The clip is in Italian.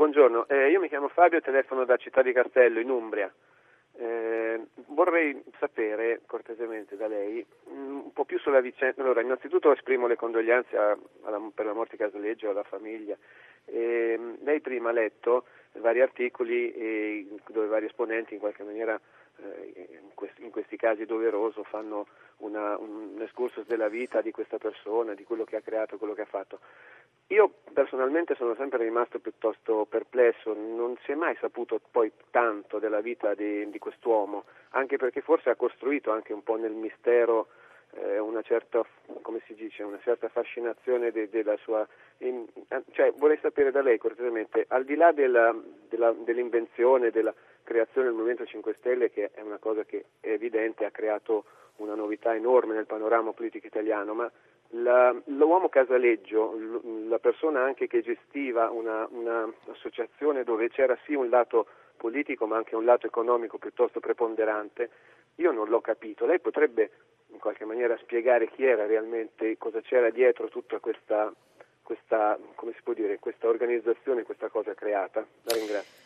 buongiorno. Eh, io mi chiamo Fabio, telefono da Città di Castello, in Umbria. Eh, vorrei sapere cortesemente da lei mm, un po' più sulla vicenda. Allora, innanzitutto esprimo le condoglianze a, alla, per la morte di Casaleggio alla famiglia. Eh, lei prima ha letto vari articoli dove vari esponenti in qualche maniera eh, in questi casi doveroso fanno una, un excursus della vita di questa persona, di quello che ha creato, quello che ha fatto. Io personalmente sono sempre rimasto piuttosto perplesso, non si è mai saputo poi tanto della vita di, di quest'uomo, anche perché forse ha costruito anche un po' nel mistero eh, una certa, dice, una certa fascinazione de, della sua... In, cioè, vorrei sapere da lei cortesemente, al di là della, della, dell'invenzione, della creazione del Movimento 5 Stelle, che è una cosa che è evidente, ha creato una novità enorme nel panorama politico italiano, ma la, l'uomo Casaleggio, la persona anche che gestiva una, un'associazione dove c'era sì un lato politico ma anche un lato economico piuttosto preponderante, io non l'ho capito. Lei potrebbe in qualche maniera spiegare chi era realmente, cosa c'era dietro tutta questa, questa, come si può dire, questa organizzazione, questa cosa creata. La ringrazio.